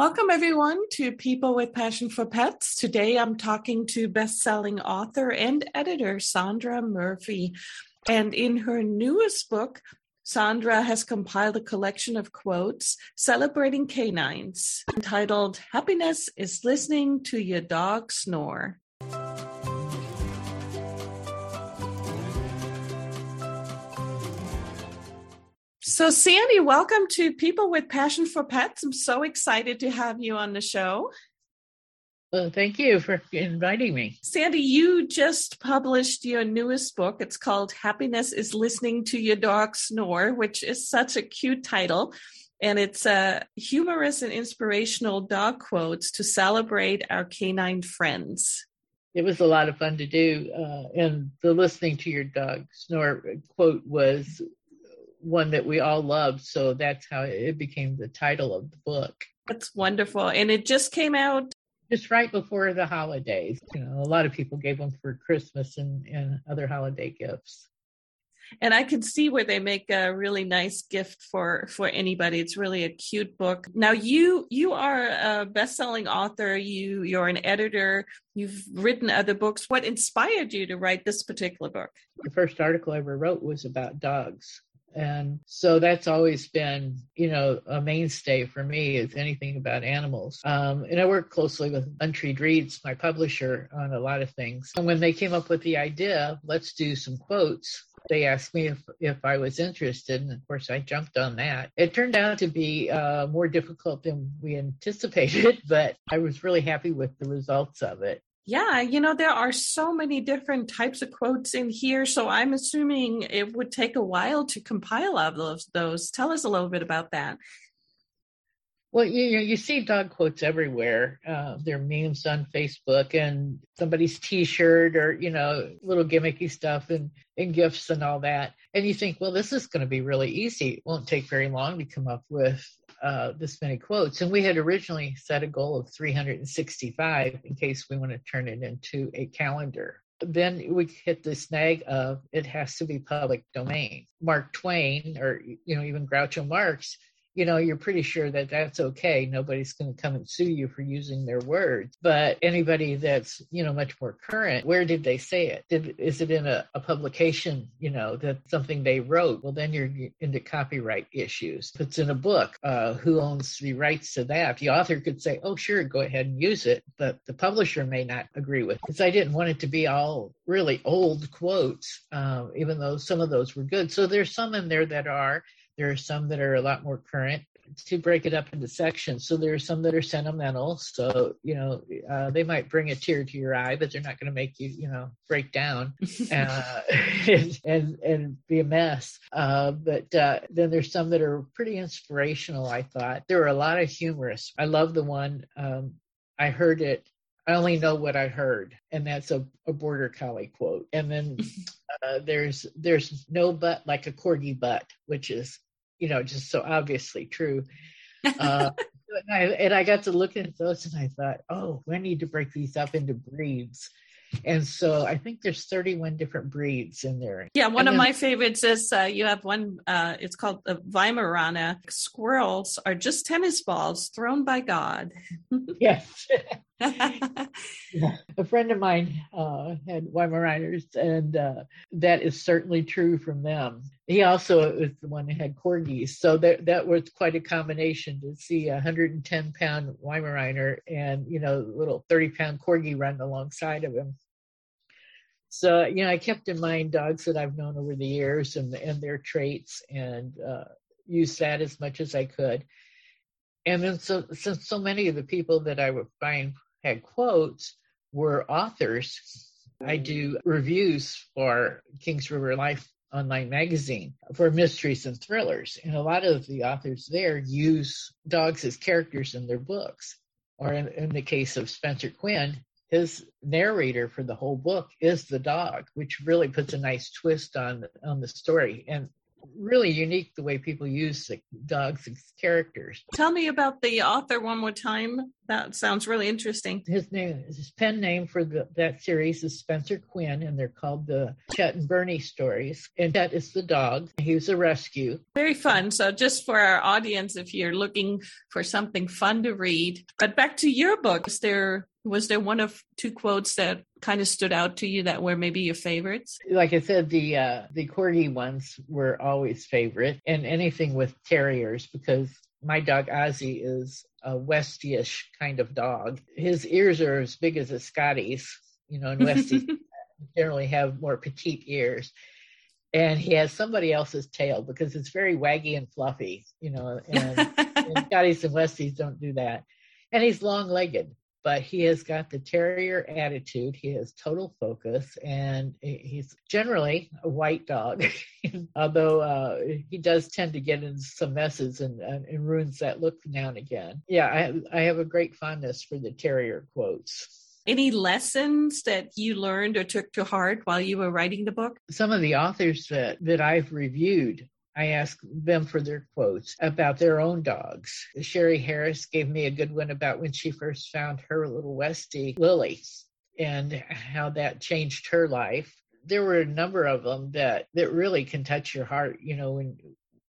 Welcome, everyone, to People with Passion for Pets. Today I'm talking to best-selling author and editor Sandra Murphy. And in her newest book, Sandra has compiled a collection of quotes celebrating canines entitled Happiness is Listening to Your Dog Snore. So, Sandy, welcome to People with Passion for Pets. I'm so excited to have you on the show. Well, thank you for inviting me. Sandy, you just published your newest book. It's called Happiness is Listening to Your Dog Snore, which is such a cute title. And it's a uh, humorous and inspirational dog quotes to celebrate our canine friends. It was a lot of fun to do. Uh, and the listening to your dog snore quote was one that we all loved. So that's how it became the title of the book. That's wonderful. And it just came out just right before the holidays. You know, a lot of people gave them for Christmas and, and other holiday gifts. And I can see where they make a really nice gift for for anybody. It's really a cute book. Now you you are a best-selling author, you you're an editor, you've written other books. What inspired you to write this particular book? The first article I ever wrote was about dogs. And so that's always been, you know, a mainstay for me is anything about animals. Um, and I work closely with Untreed Reads, my publisher, on a lot of things. And when they came up with the idea, let's do some quotes, they asked me if, if I was interested, and of course I jumped on that. It turned out to be uh, more difficult than we anticipated, but I was really happy with the results of it. Yeah, you know, there are so many different types of quotes in here. So I'm assuming it would take a while to compile all of those. Tell us a little bit about that. Well, you you see dog quotes everywhere. Uh, there are memes on Facebook and somebody's T-shirt or you know little gimmicky stuff and and gifts and all that. And you think, well, this is going to be really easy. It won't take very long to come up with uh, this many quotes. And we had originally set a goal of 365 in case we want to turn it into a calendar. Then we hit the snag of it has to be public domain. Mark Twain, or you know even Groucho Marx, you know, you're pretty sure that that's okay. Nobody's going to come and sue you for using their words. But anybody that's, you know, much more current, where did they say it? Did, is it in a, a publication, you know, that something they wrote? Well, then you're into copyright issues. If it's in a book, uh, who owns the rights to that? The author could say, oh, sure, go ahead and use it. But the publisher may not agree with it. Because I didn't want it to be all really old quotes, uh, even though some of those were good. So there's some in there that are there are some that are a lot more current to break it up into sections. So there are some that are sentimental. So, you know, uh, they might bring a tear to your eye, but they're not going to make you, you know, break down uh, and, and, and, be a mess. Uh, but uh, then there's some that are pretty inspirational, I thought. There were a lot of humorous. I love the one, um, I heard it I only know what I heard, and that's a, a border collie quote. And then uh, there's there's no butt like a corgi butt, which is you know, just so obviously true. Uh, and, I, and I got to look at those and I thought, oh, we need to break these up into breeds. And so I think there's 31 different breeds in there. Yeah, one of my favorites is uh, you have one, uh, it's called the Weimaraner. Squirrels are just tennis balls thrown by God. yes. yeah. A friend of mine uh, had Weimaraners, and uh, that is certainly true from them. He also was the one who had corgis, so that that was quite a combination to see a 110 pound Weimaraner and you know little 30 pound corgi run alongside of him. So you know, I kept in mind dogs that I've known over the years and and their traits, and uh, used that as much as I could. And then so since so many of the people that I would find had quotes were authors. I do reviews for Kings River Life online magazine for mysteries and thrillers. And a lot of the authors there use dogs as characters in their books. Or in, in the case of Spencer Quinn, his narrator for the whole book is the dog, which really puts a nice twist on on the story. And really unique the way people use the dogs as characters. Tell me about the author one more time. That sounds really interesting. His name, his pen name for the, that series is Spencer Quinn, and they're called the Chet and Bernie stories. And Chet is the dog. He was a rescue. Very fun. So, just for our audience, if you're looking for something fun to read, but back to your book, is there was there one of two quotes that kind of stood out to you that were maybe your favorites? Like I said, the uh, the corgi ones were always favorite, and anything with terriers because my dog Ozzy is a Westyish kind of dog. His ears are as big as a Scotty's, you know, and Westies generally have more petite ears. And he has somebody else's tail because it's very waggy and fluffy, you know, and, and Scotties and Westies don't do that. And he's long legged but he has got the terrier attitude. He has total focus, and he's generally a white dog, although uh, he does tend to get into some messes and, and, ruins that look now and again. Yeah, I, I have a great fondness for the terrier quotes. Any lessons that you learned or took to heart while you were writing the book? Some of the authors that, that I've reviewed I asked them for their quotes about their own dogs. Sherry Harris gave me a good one about when she first found her little Westie, Lily, and how that changed her life. There were a number of them that, that really can touch your heart, you know, when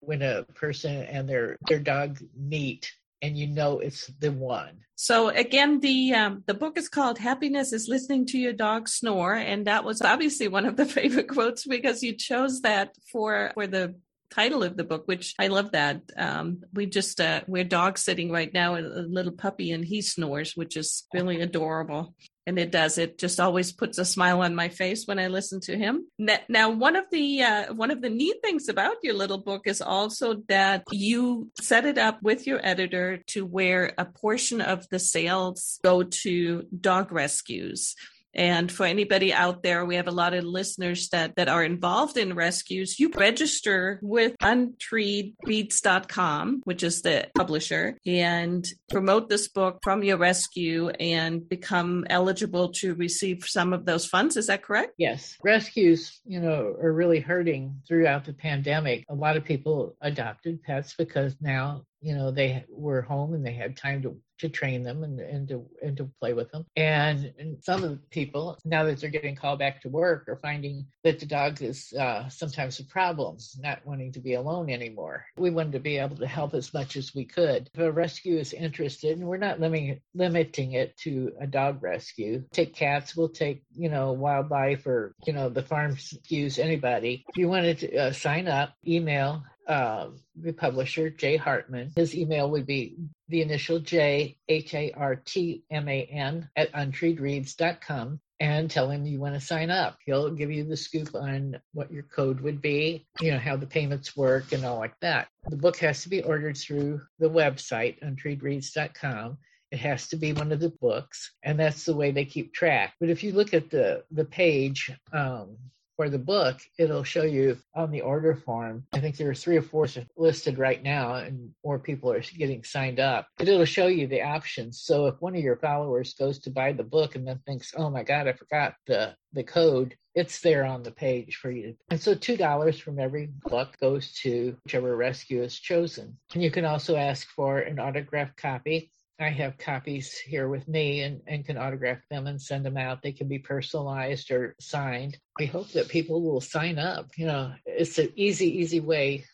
when a person and their their dog meet and you know it's the one. So again, the um, the book is called "Happiness is Listening to Your Dog Snore," and that was obviously one of the favorite quotes because you chose that for for the title of the book, which I love that. Um, we just, uh, we're dog sitting right now, a little puppy, and he snores, which is really adorable. And it does. It just always puts a smile on my face when I listen to him. Now, one of the uh, one of the neat things about your little book is also that you set it up with your editor to where a portion of the sales go to dog rescues. And for anybody out there, we have a lot of listeners that, that are involved in rescues. You register with untreedreads.com, which is the publisher, and promote this book from your rescue and become eligible to receive some of those funds. Is that correct? Yes. Rescues, you know, are really hurting throughout the pandemic. A lot of people adopted pets because now you know they were home and they had time to to train them and, and to and to play with them. And, and some of the people now that they're getting called back to work are finding that the dog is uh, sometimes a problem not wanting to be alone anymore. We wanted to be able to help as much as we could. If a rescue is interested and we're not limiting limiting it to a dog rescue take cats we'll take you know wildlife or you know the farm rescues anybody. If you wanted to uh, sign up email uh, the publisher, Jay Hartman. His email would be the initial J H A R T M A N at untreedreads.com and tell him you want to sign up. He'll give you the scoop on what your code would be, you know, how the payments work and all like that. The book has to be ordered through the website, untreedreads.com. It has to be one of the books, and that's the way they keep track. But if you look at the the page, um, for the book, it'll show you on the order form. I think there are three or four listed right now, and more people are getting signed up. But it'll show you the options. So if one of your followers goes to buy the book and then thinks, "Oh my God, I forgot the the code," it's there on the page for you. And so two dollars from every book goes to whichever rescue is chosen. And you can also ask for an autographed copy I have copies here with me and, and can autograph them and send them out. They can be personalized or signed. We hope that people will sign up. You know, it's an easy, easy way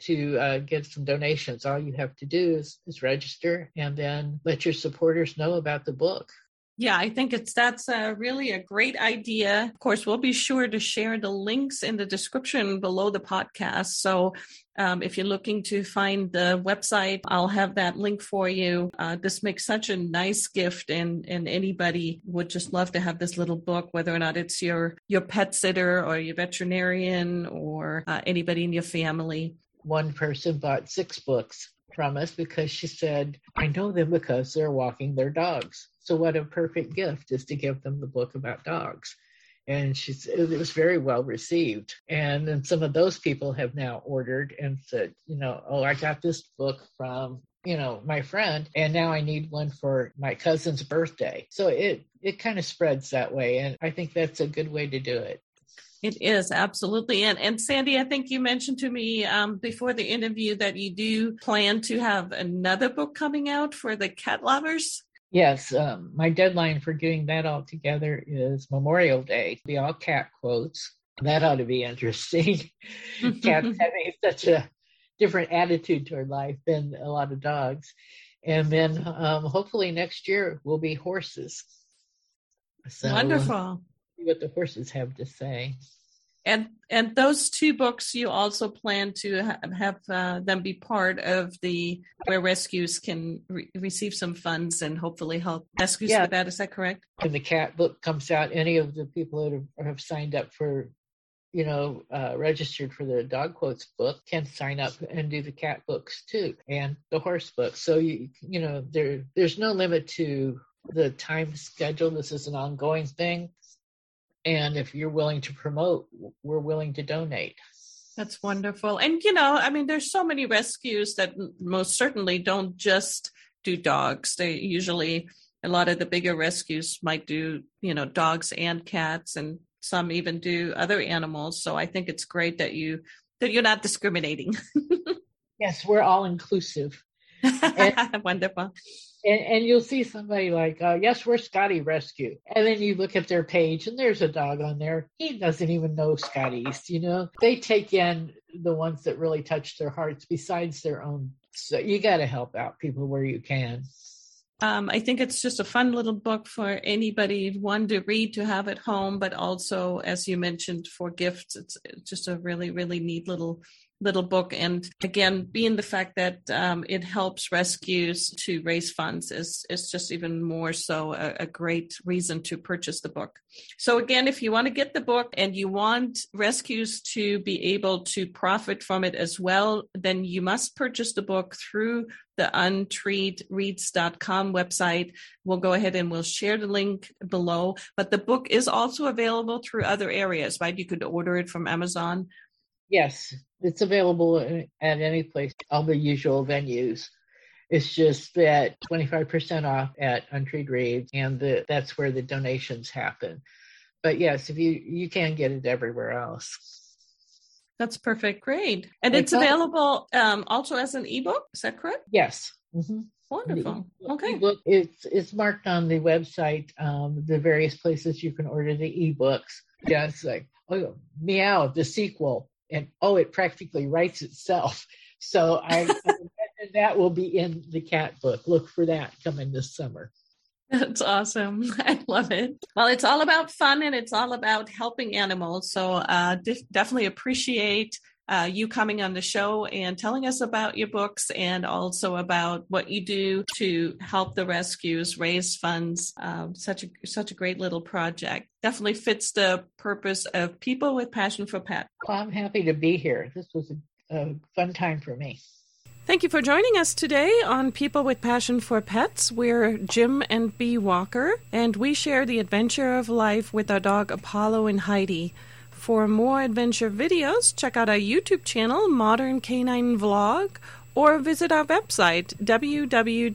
to uh, get some donations. All you have to do is, is register and then let your supporters know about the book. Yeah, I think it's that's a really a great idea. Of course, we'll be sure to share the links in the description below the podcast. So um, if you're looking to find the website, I'll have that link for you. Uh, this makes such a nice gift, and and anybody would just love to have this little book, whether or not it's your your pet sitter or your veterinarian or uh, anybody in your family. One person bought six books from us because she said, I know them because they're walking their dogs. So, what a perfect gift is to give them the book about dogs. And she's, it was very well received. And then some of those people have now ordered and said, you know, oh, I got this book from you know my friend and now i need one for my cousin's birthday so it it kind of spreads that way and i think that's a good way to do it It is absolutely, and and Sandy, I think you mentioned to me um, before the interview that you do plan to have another book coming out for the cat lovers. Yes, um, my deadline for getting that all together is Memorial Day. Be all cat quotes. That ought to be interesting. Cats having such a different attitude toward life than a lot of dogs. And then um, hopefully next year will be horses. So, Wonderful what the horses have to say. And and those two books, you also plan to ha- have uh, them be part of the where rescues can re- receive some funds and hopefully help rescues yeah. with that. Is that correct? When the cat book comes out, any of the people that have, have signed up for, you know, uh, registered for the dog quotes book can sign up and do the cat books too, and the horse books. So you you know there there's no limit to the time schedule. This is an ongoing thing. And if you're willing to promote, we're willing to donate. That's wonderful. And, you know, I mean, there's so many rescues that most certainly don't just do dogs. They usually, a lot of the bigger rescues might do, you know, dogs and cats, and some even do other animals. So I think it's great that you that you're not discriminating. yes, we're all inclusive. And, Wonderful and, and you'll see somebody like, uh, yes, we're Scotty Rescue. And then you look at their page and there's a dog on there. He doesn't even know Scotty's, you know? They take in the ones that really touch their hearts besides their own. So you got to help out people where you can. Um, I think it's just a fun little book for anybody, one to read to have at home, but also, as you mentioned, for gifts. It's just a really, really neat little little book. And again, being the fact that um, it helps rescues to raise funds is, is just even more so a, a, great reason to purchase the book. So again, if you want to get the book and you want rescues to be able to profit from it as well, then you must purchase the book through the untreedreads.com website. We'll go ahead and we'll share the link below. But the book is also available through other areas, right? You could order it from Amazon Yes, it's available at any place, all the usual venues. It's just that 25% off at Untreed Reads, and the, that's where the donations happen. But yes, if you you can get it everywhere else. That's perfect. Great. And it's, it's available um, also as an ebook. Is that correct? Yes. Mm-hmm. Wonderful. The okay. Ebook, it's it's marked on the website, um, the various places you can order the ebooks. Yeah, it's like oh meow, the sequel and oh, it practically writes itself. So I, imagine that will be in the cat book. Look for that coming this summer. That's awesome. I love it. Well, it's all about fun and it's all about helping animals. So uh, definitely appreciate uh, you coming on the show and telling us about your books and also about what you do to help the rescues raise funds. Um, such a such a great little project. Definitely fits the purpose of people with passion for pets. Well, I'm happy to be here. This was a, a fun time for me. Thank you for joining us today on People with Passion for Pets. We're Jim and Bee Walker, and we share the adventure of life with our dog Apollo and Heidi. For more adventure videos, check out our YouTube channel, Modern Canine Vlog, or visit our website, www.mcs.dog.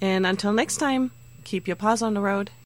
And until next time, keep your paws on the road.